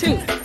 to.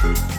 Thank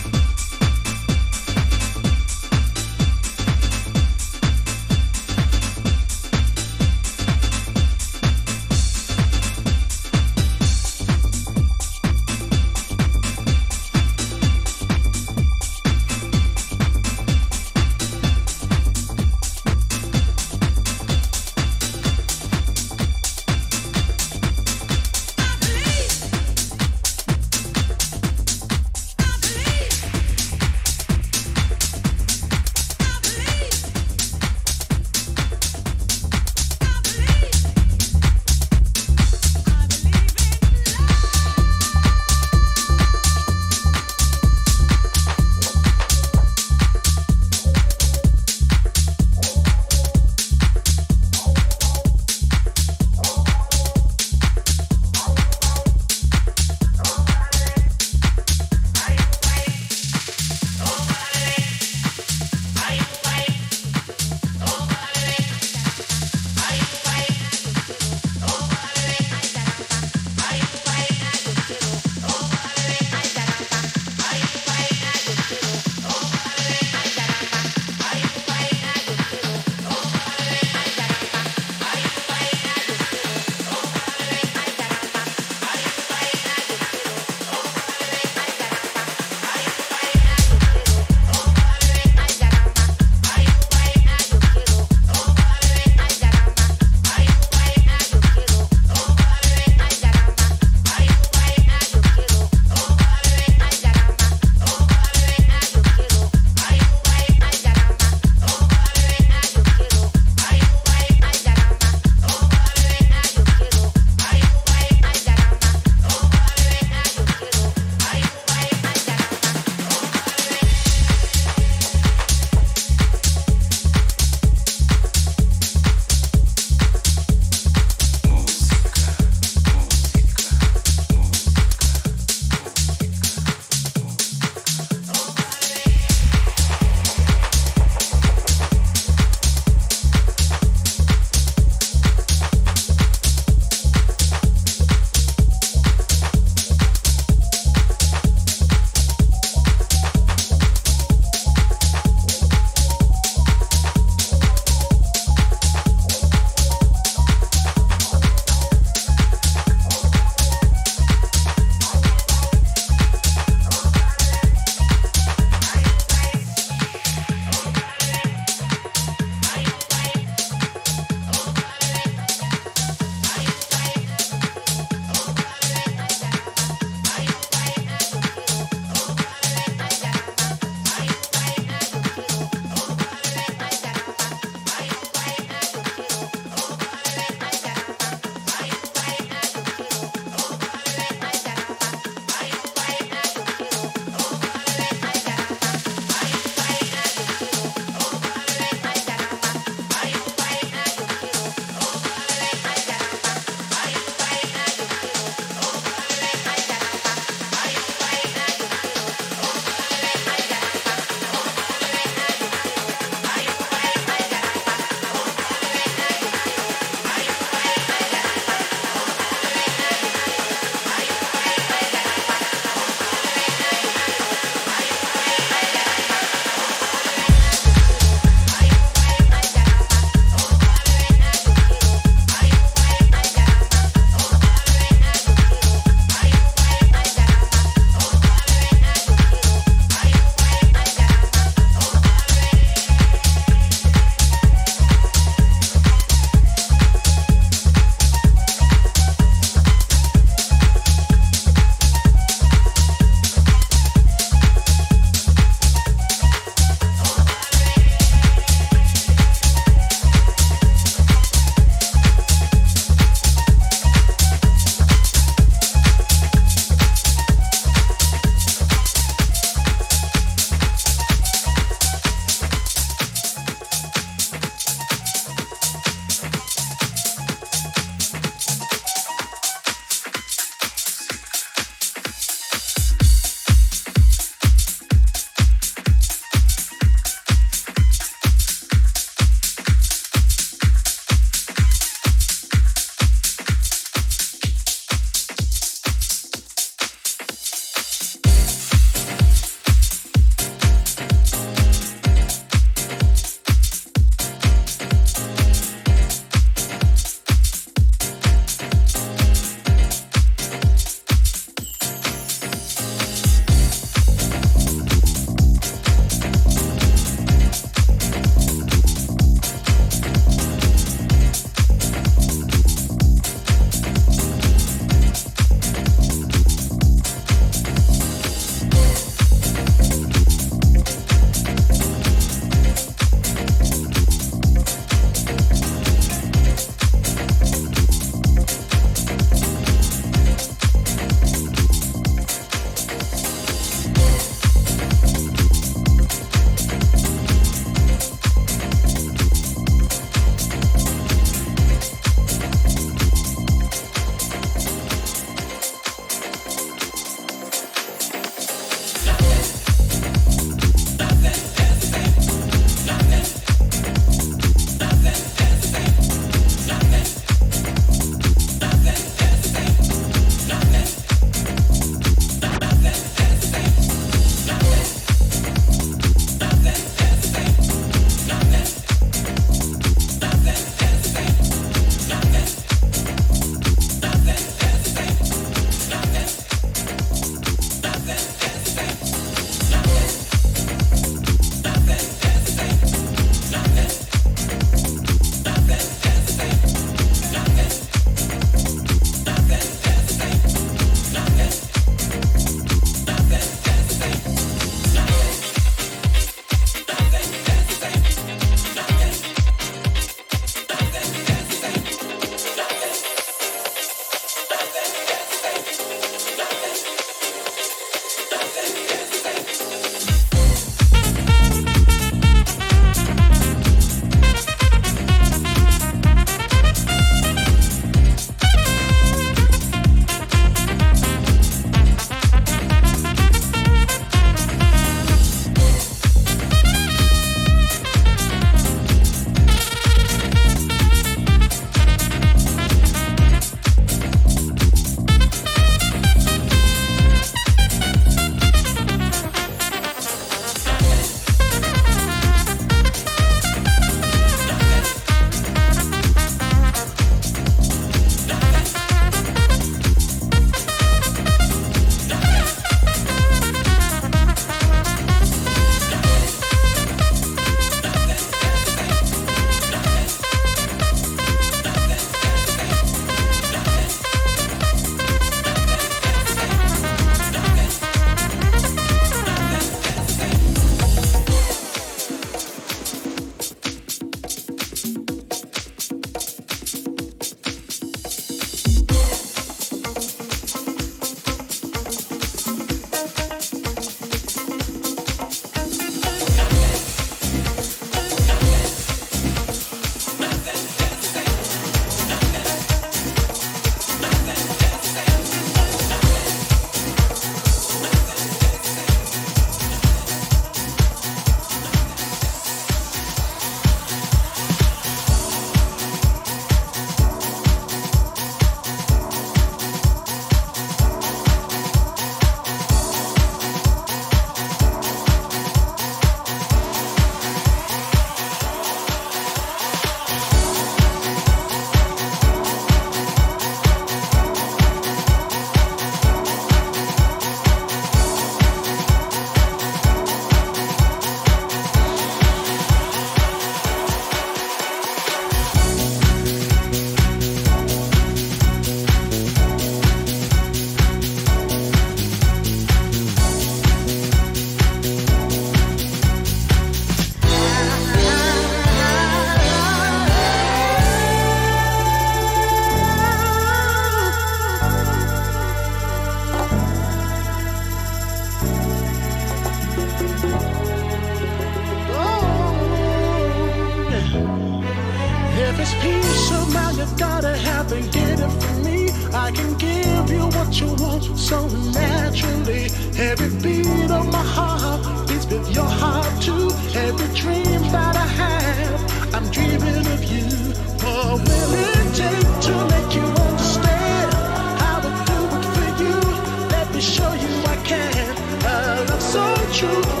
you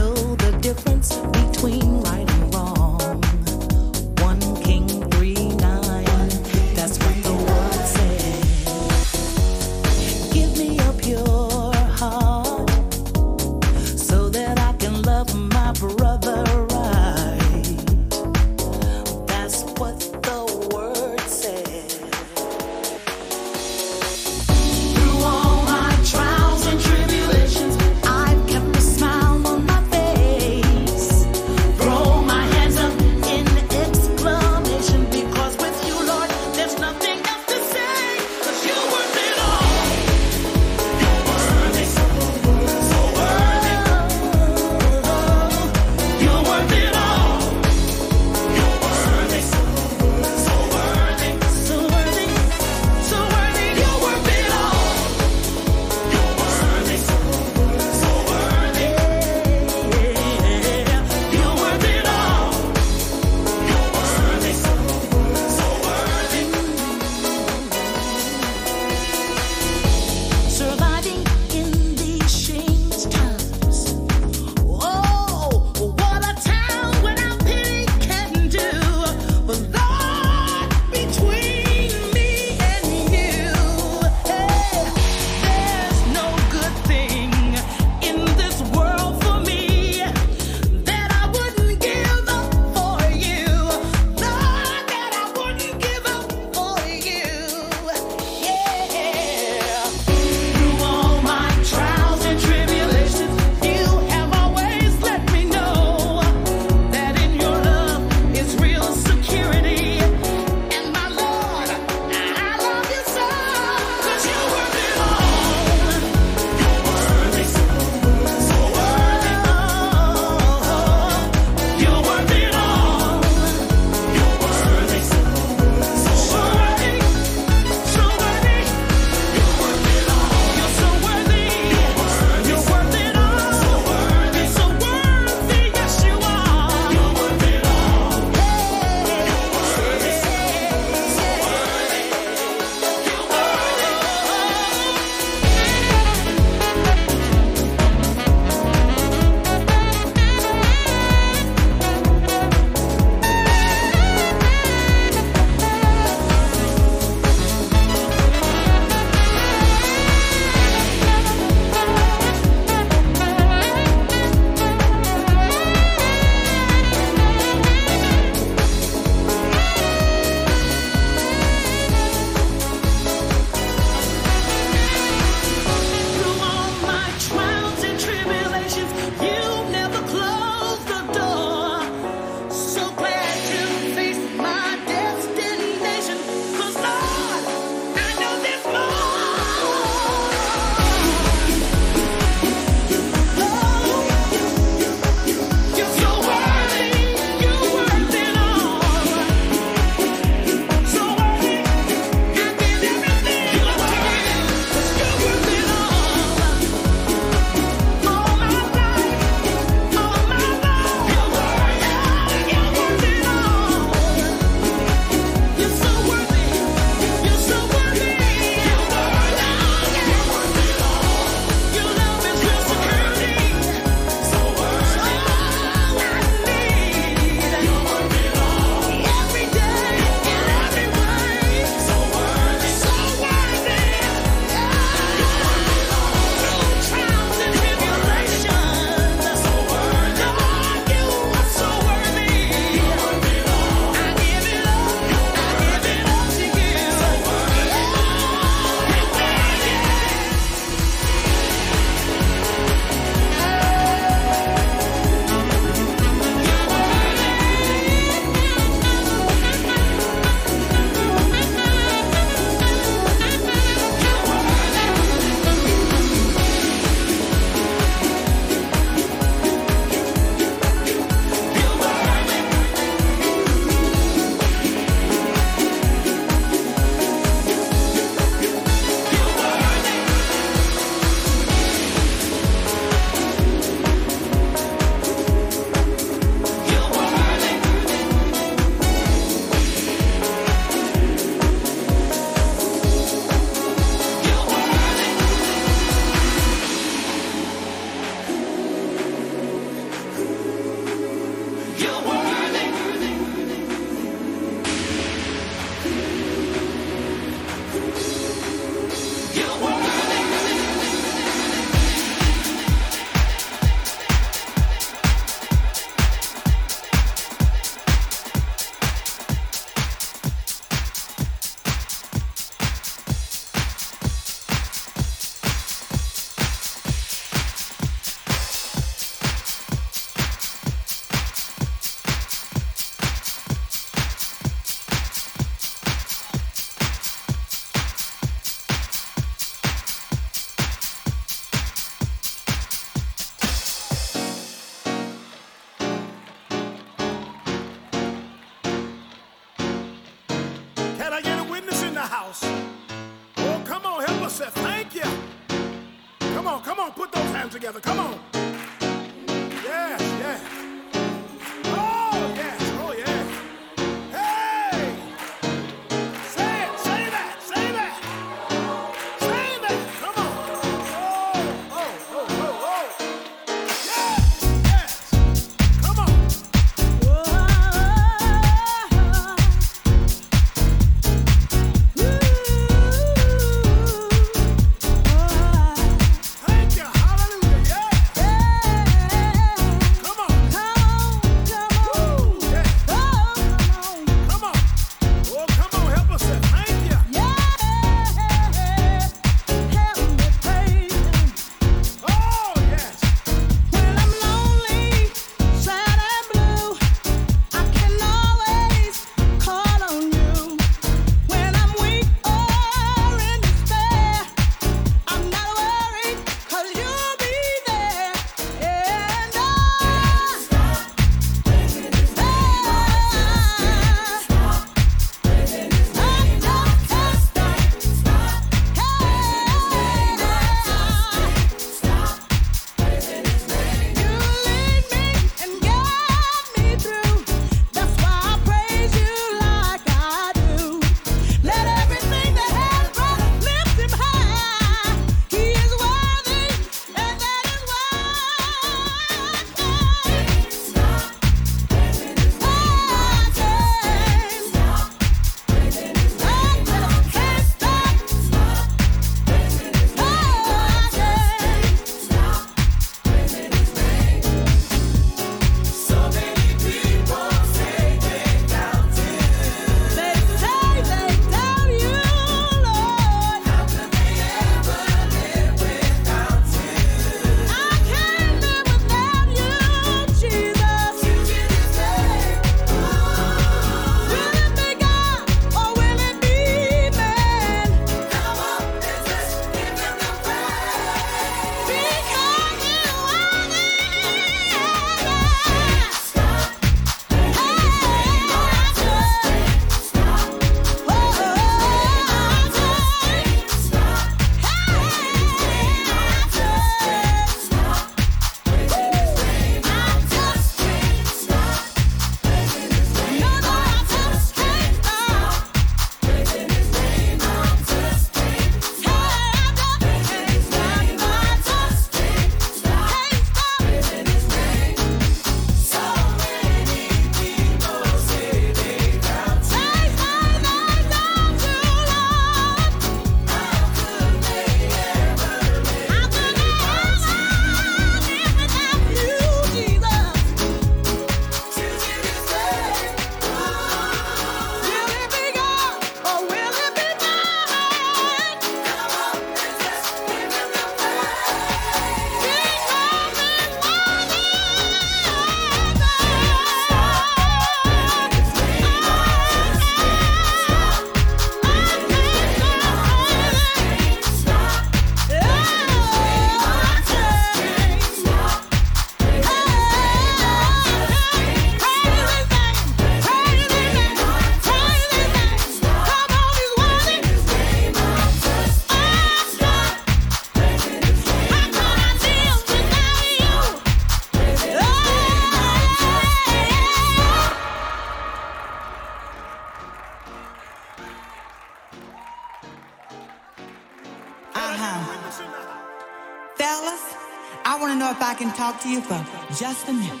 you for just a minute.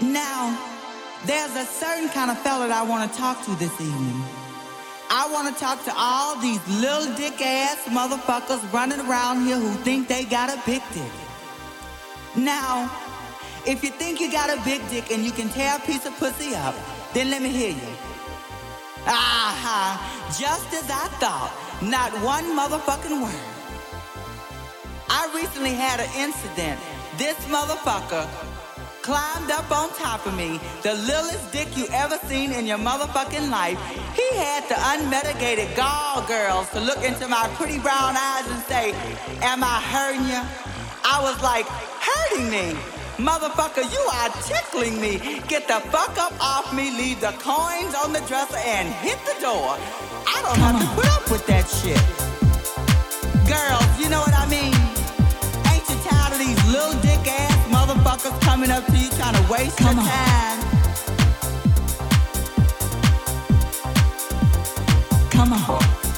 Now, there's a certain kind of fella that I want to talk to this evening. I want to talk to all these little dick ass motherfuckers running around here who think they got a big dick. Now, if you think you got a big dick and you can tear a piece of pussy up, then let me hear you. Aha, just as I thought, not one motherfucking word. I recently had an incident this motherfucker climbed up on top of me, the littlest dick you ever seen in your motherfucking life. He had the unmitigated gall girls to look into my pretty brown eyes and say, Am I hurting you? I was like, Hurting me? Motherfucker, you are tickling me. Get the fuck up off me, leave the coins on the dresser, and hit the door. I don't Come have on. to put up with that shit. Girls, motherfuckers coming up to you trying to waste Come your on. time. Come on.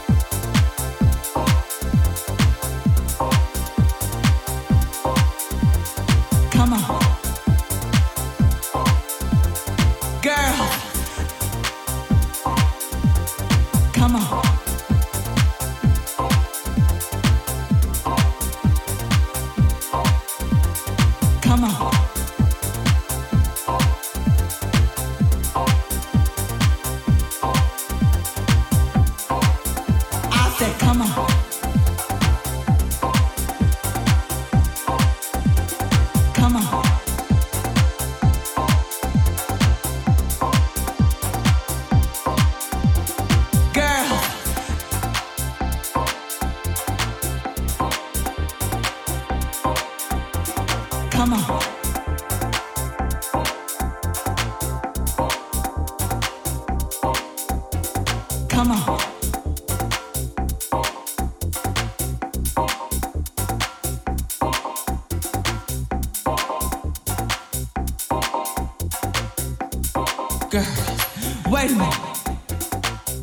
Wait a minute.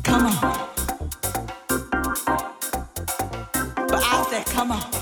Come on. But I said, come on.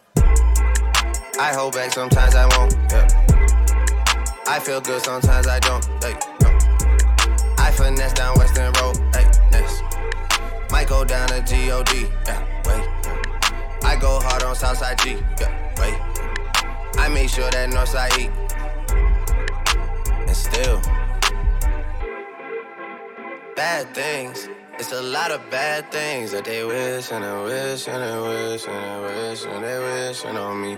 I hold back, sometimes I won't. Yeah. I feel good, sometimes I don't. Hey, no. I finesse down Weston Road. Might go down to G-O-D. Yeah, wait. I go hard on Southside G. Yeah, wait. I make sure that Northside E. And still, bad things. It's a lot of bad things that they wish and they wish and they wish and they wish and they wishing on me.